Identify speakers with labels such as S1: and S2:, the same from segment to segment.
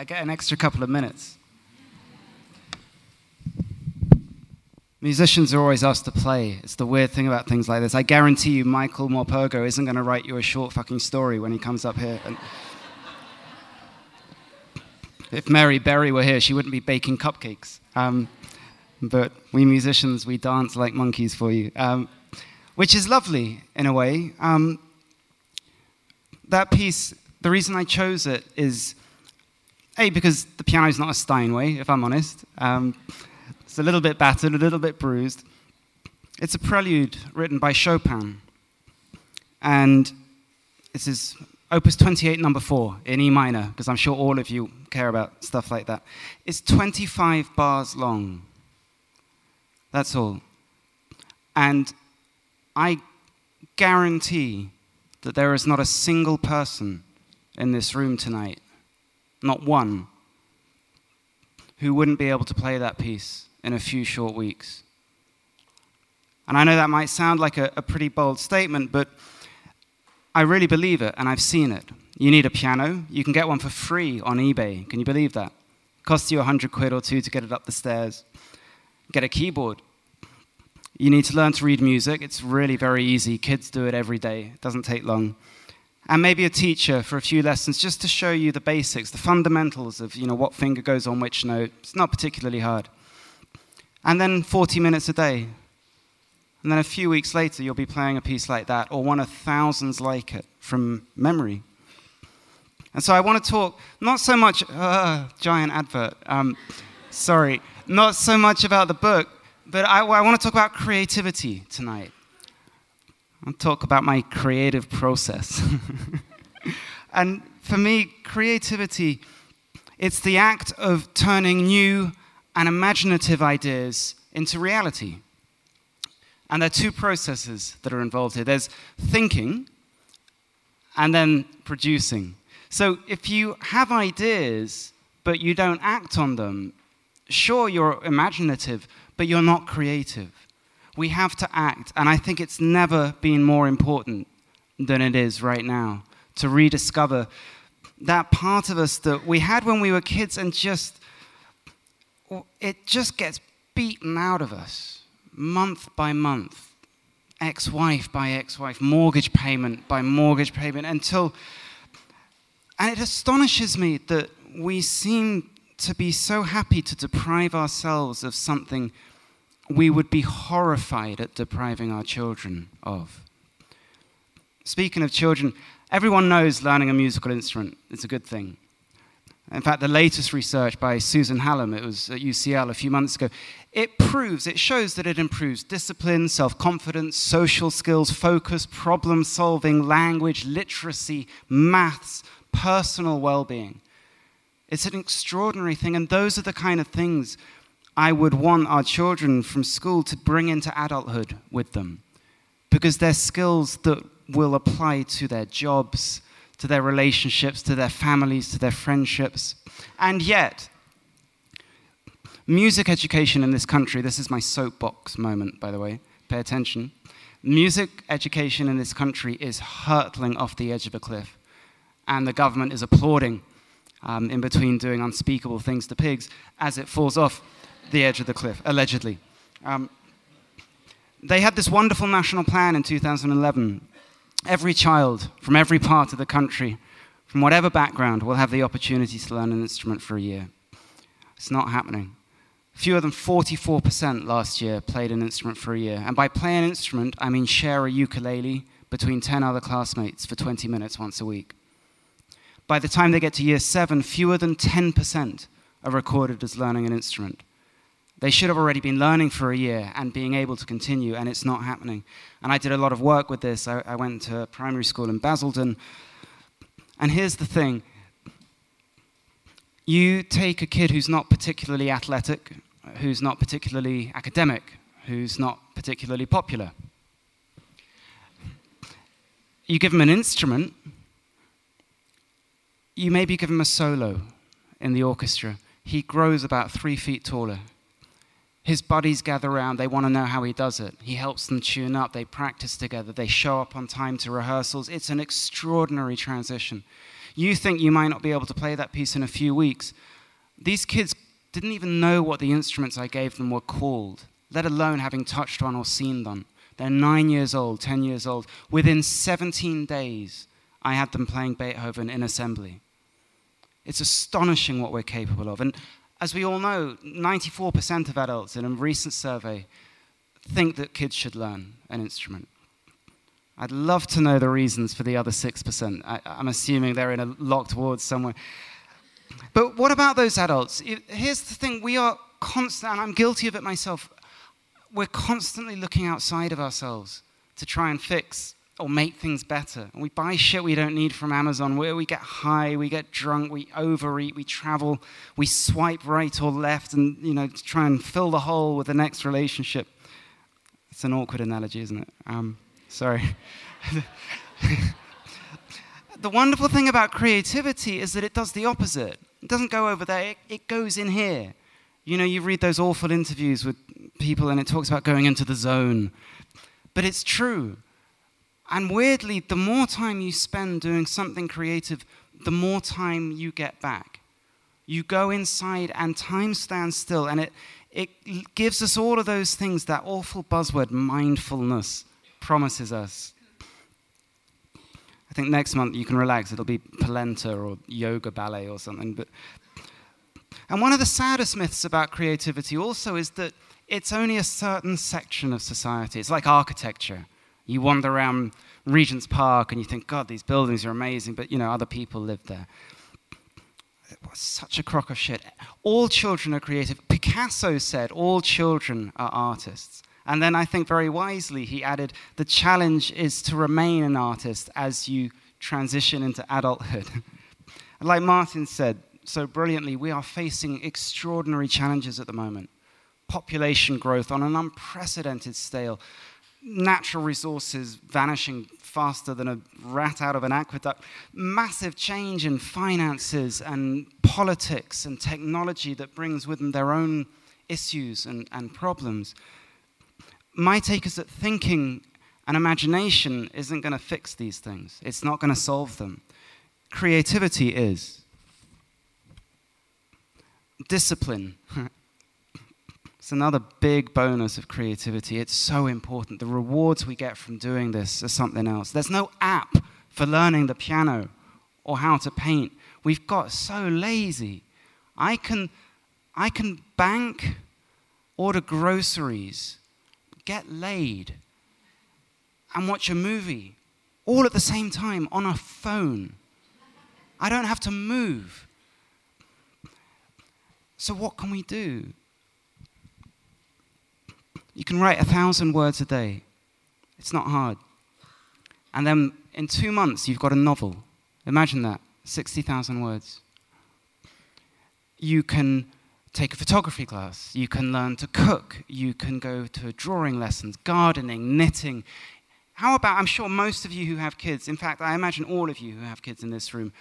S1: I get an extra couple of minutes. Musicians are always asked to play. It's the weird thing about things like this. I guarantee you, Michael Morpurgo isn't going to write you a short fucking story when he comes up here. And if Mary Berry were here, she wouldn't be baking cupcakes. Um, but we musicians, we dance like monkeys for you, um, which is lovely in a way. Um, that piece, the reason I chose it is A, because the piano is not a Steinway, if I'm honest. Um, it's a little bit battered, a little bit bruised. It's a prelude written by Chopin. And this is Opus 28, number 4, in E minor, because I'm sure all of you care about stuff like that. It's 25 bars long. That's all. And I guarantee that there is not a single person in this room tonight, not one, who wouldn't be able to play that piece in a few short weeks. And I know that might sound like a, a pretty bold statement, but I really believe it, and I've seen it. You need a piano. You can get one for free on eBay. Can you believe that? It costs you 100 quid or two to get it up the stairs. Get a keyboard. You need to learn to read music. It's really very easy. Kids do it every day, it doesn't take long. And maybe a teacher for a few lessons just to show you the basics, the fundamentals of you know, what finger goes on which note. It's not particularly hard. And then 40 minutes a day. And then a few weeks later, you'll be playing a piece like that or one of thousands like it from memory. And so I want to talk not so much, uh, giant advert, um, sorry, not so much about the book, but I, I want to talk about creativity tonight. I'll talk about my creative process. and for me, creativity, it's the act of turning new and imaginative ideas into reality. And there are two processes that are involved here there's thinking and then producing. So if you have ideas but you don't act on them, sure, you're imaginative, but you're not creative. We have to act, and I think it's never been more important than it is right now to rediscover that part of us that we had when we were kids and just it just gets beaten out of us month by month. Ex-wife by ex-wife mortgage payment by mortgage payment until and it astonishes me that we seem to be so happy to deprive ourselves of something we would be horrified at depriving our children of. Speaking of children, everyone knows learning a musical instrument is a good thing. In fact, the latest research by Susan Hallam, it was at UCL a few months ago, it proves, it shows that it improves discipline, self confidence, social skills, focus, problem solving, language, literacy, maths, personal well being. It's an extraordinary thing, and those are the kind of things I would want our children from school to bring into adulthood with them because they're skills that will apply to their jobs, to their relationships, to their families, to their friendships. And yet, music education in this country, this is my soapbox moment, by the way, pay attention. Music education in this country is hurtling off the edge of a cliff, and the government is applauding um, in between doing unspeakable things to pigs as it falls off the edge of the cliff, allegedly. Um, they had this wonderful national plan in 2011. Every child from every part of the country, from whatever background, will have the opportunity to learn an instrument for a year. It's not happening. Fewer than 44% last year played an instrument for a year. And by play an instrument, I mean share a ukulele between 10 other classmates for 20 minutes once a week. By the time they get to year seven, fewer than 10% are recorded as learning an instrument. They should have already been learning for a year and being able to continue, and it's not happening. And I did a lot of work with this. I, I went to primary school in Basildon. And here's the thing you take a kid who's not particularly athletic, who's not particularly academic, who's not particularly popular. You give him an instrument, you maybe give him a solo in the orchestra. He grows about three feet taller. His buddies gather around, they want to know how he does it. He helps them tune up, they practice together, they show up on time to rehearsals. It's an extraordinary transition. You think you might not be able to play that piece in a few weeks. These kids didn't even know what the instruments I gave them were called, let alone having touched one or seen them. They're nine years old, 10 years old. Within 17 days, I had them playing Beethoven in assembly. It's astonishing what we're capable of. And as we all know, 94% of adults in a recent survey think that kids should learn an instrument. I'd love to know the reasons for the other 6%. I, am assuming they're in a locked ward somewhere. But what about those adults? Here's the thing we are constant, and I'm guilty of it myself. We're constantly looking outside of ourselves to try and fix or make things better. We buy shit we don't need from Amazon, where we get high, we get drunk, we overeat, we travel, we swipe right or left and, you know, try and fill the hole with the next relationship. It's an awkward analogy, isn't it? Um, sorry. the wonderful thing about creativity is that it does the opposite. It doesn't go over there, it, it goes in here. You know, you read those awful interviews with people and it talks about going into the zone. But it's true. And weirdly, the more time you spend doing something creative, the more time you get back. You go inside and time stands still, and it, it gives us all of those things that awful buzzword, mindfulness, promises us. I think next month you can relax. It'll be polenta or yoga ballet or something. But, and one of the saddest myths about creativity also is that it's only a certain section of society. It's like architecture. You wander around Regent's Park and you think, God, these buildings are amazing, but you know, other people live there. It was such a crock of shit. All children are creative. Picasso said, All children are artists. And then I think very wisely he added, The challenge is to remain an artist as you transition into adulthood. like Martin said so brilliantly, we are facing extraordinary challenges at the moment population growth on an unprecedented scale, natural resources vanishing faster than a rat out of an aqueduct, massive change in finances and politics and technology that brings with them their own issues and, and problems. My take is that thinking and imagination isn't going to fix these things, it's not going to solve them. Creativity is. Discipline It's another big bonus of creativity. It's so important. The rewards we get from doing this are something else. There's no app for learning the piano or how to paint. We've got so lazy. I can, I can bank, order groceries, get laid, and watch a movie all at the same time on a phone. I don't have to move. So, what can we do? You can write a thousand words a day. It's not hard. And then in two months, you've got a novel. Imagine that 60,000 words. You can take a photography class. You can learn to cook. You can go to drawing lessons, gardening, knitting. How about, I'm sure most of you who have kids, in fact, I imagine all of you who have kids in this room,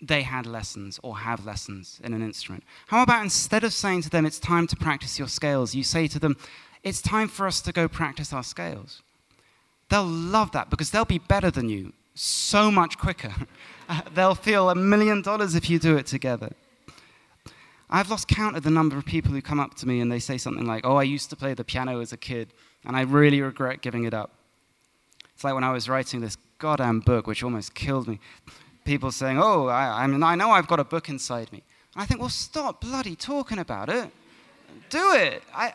S1: they had lessons or have lessons in an instrument. How about instead of saying to them, it's time to practice your scales, you say to them, it's time for us to go practice our scales. They'll love that because they'll be better than you so much quicker. Uh, they'll feel a million dollars if you do it together. I've lost count of the number of people who come up to me and they say something like, Oh, I used to play the piano as a kid, and I really regret giving it up. It's like when I was writing this goddamn book, which almost killed me. People saying, Oh, I, I, mean, I know I've got a book inside me. And I think, Well, stop bloody talking about it. Do it. I,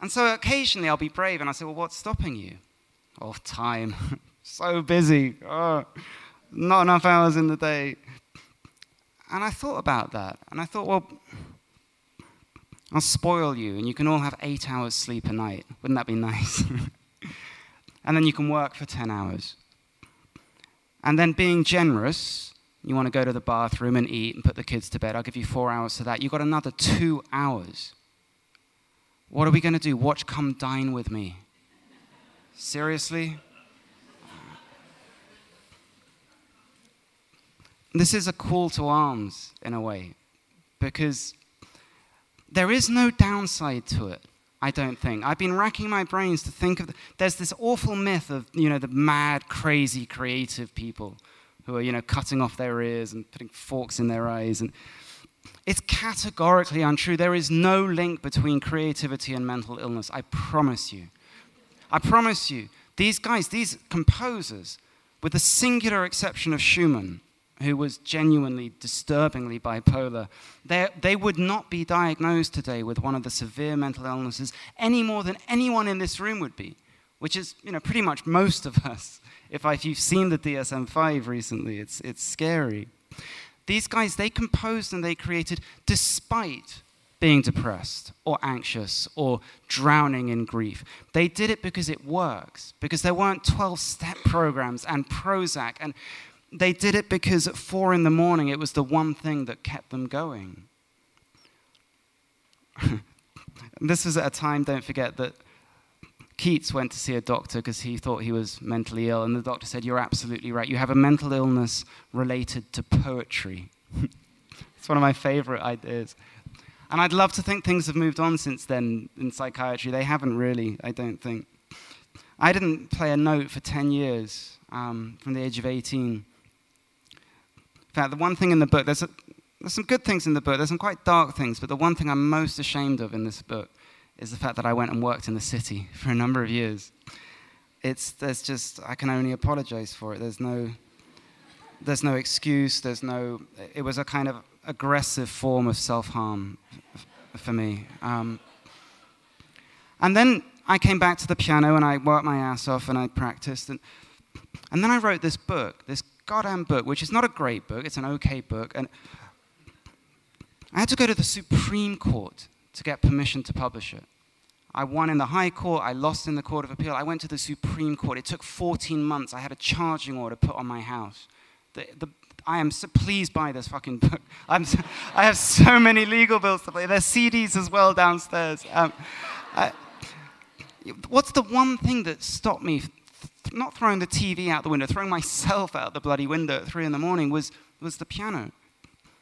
S1: and so occasionally I'll be brave and I say, Well, what's stopping you? Oh, time. so busy. Oh, not enough hours in the day. And I thought about that. And I thought, Well, I'll spoil you and you can all have eight hours sleep a night. Wouldn't that be nice? and then you can work for 10 hours. And then being generous, you want to go to the bathroom and eat and put the kids to bed. I'll give you four hours for that. You've got another two hours what are we going to do? Watch Come Dine with Me. Seriously? This is a call to arms in a way because there is no downside to it. I don't think. I've been racking my brains to think of. The, there's this awful myth of you know the mad, crazy, creative people who are, you know, cutting off their ears and putting forks in their eyes. And it's categorically untrue. There is no link between creativity and mental illness. I promise you. I promise you. These guys, these composers, with the singular exception of Schumann, who was genuinely disturbingly bipolar, they, they would not be diagnosed today with one of the severe mental illnesses any more than anyone in this room would be, which is you know, pretty much most of us. If, I, if you've seen the DSM 5 recently, it's, it's scary. These guys, they composed and they created despite being depressed or anxious or drowning in grief. They did it because it works, because there weren't 12 step programs and Prozac and they did it because at four in the morning it was the one thing that kept them going. this was at a time, don't forget, that Keats went to see a doctor because he thought he was mentally ill, and the doctor said, You're absolutely right. You have a mental illness related to poetry. it's one of my favorite ideas. And I'd love to think things have moved on since then in psychiatry. They haven't really, I don't think. I didn't play a note for 10 years um, from the age of 18 In fact, the one thing in the book, there's, a, there's some good things in the book, there's some quite dark things, but the one thing I'm most ashamed of in this book is the fact that I went and worked in the city for a number of years. It's, there's just, I can only apologize for it. There's no, there's no excuse, there's no, it was a kind of aggressive form of self harm for me. Um, and then I came back to the piano and I worked my ass off and I practiced. And, and then I wrote this book, this goddamn book, which is not a great book, it's an okay book. And I had to go to the Supreme Court to get permission to publish it. I won in the High Court, I lost in the Court of Appeal. I went to the Supreme Court. It took 14 months. I had a charging order put on my house. The, the, I am so pleased by this fucking book. So, i have so many legal bills to pay. There's CDs as well downstairs. Um, I, what's the one thing that stopped me not throwing the TV out the window, throwing myself out the bloody window at three in the morning was, was the piano,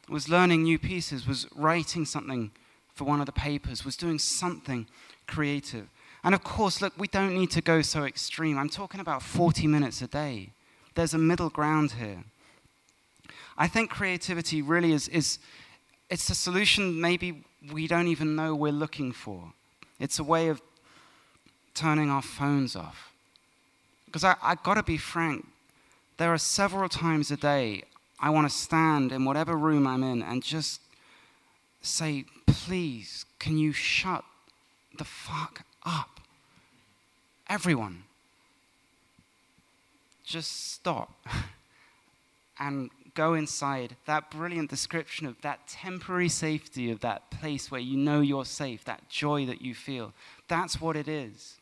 S1: was learning new pieces, was writing something for one of the papers, was doing something creative. And of course, look, we don't need to go so extreme. I'm talking about 40 minutes a day. There's a middle ground here. I think creativity really is, is it's a solution maybe we don't even know we're looking for. It's a way of turning our phones off because I, I got to be frank, there are several times a day I want to stand in whatever room I'm in and just say, please, can you shut the fuck up? Everyone. Just stop and go inside. That brilliant description of that temporary safety of that place where you know you're safe, that joy that you feel. That's what it is.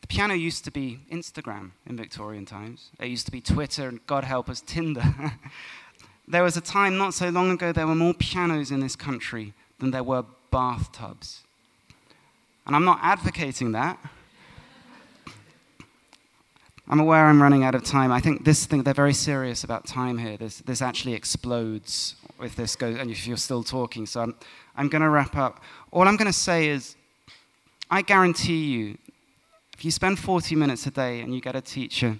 S1: The piano used to be Instagram in Victorian times. It used to be Twitter and, God help us, Tinder. there was a time not so long ago there were more pianos in this country than there were bathtubs. And I'm not advocating that. I'm aware I'm running out of time. I think this thing, they're very serious about time here. This, this actually explodes if this goes, and if you're still talking. So I'm, I'm going to wrap up. All I'm going to say is, I guarantee you if you spend 40 minutes a day and you get a teacher,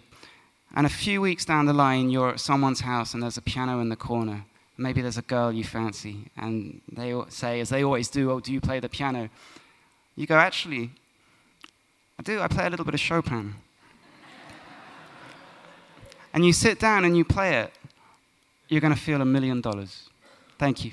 S1: and a few weeks down the line you're at someone's house and there's a piano in the corner, maybe there's a girl you fancy, and they say, as they always do, Oh, do you play the piano? You go, Actually, I do, I play a little bit of Chopin. and you sit down and you play it, you're going to feel a million dollars. Thank you.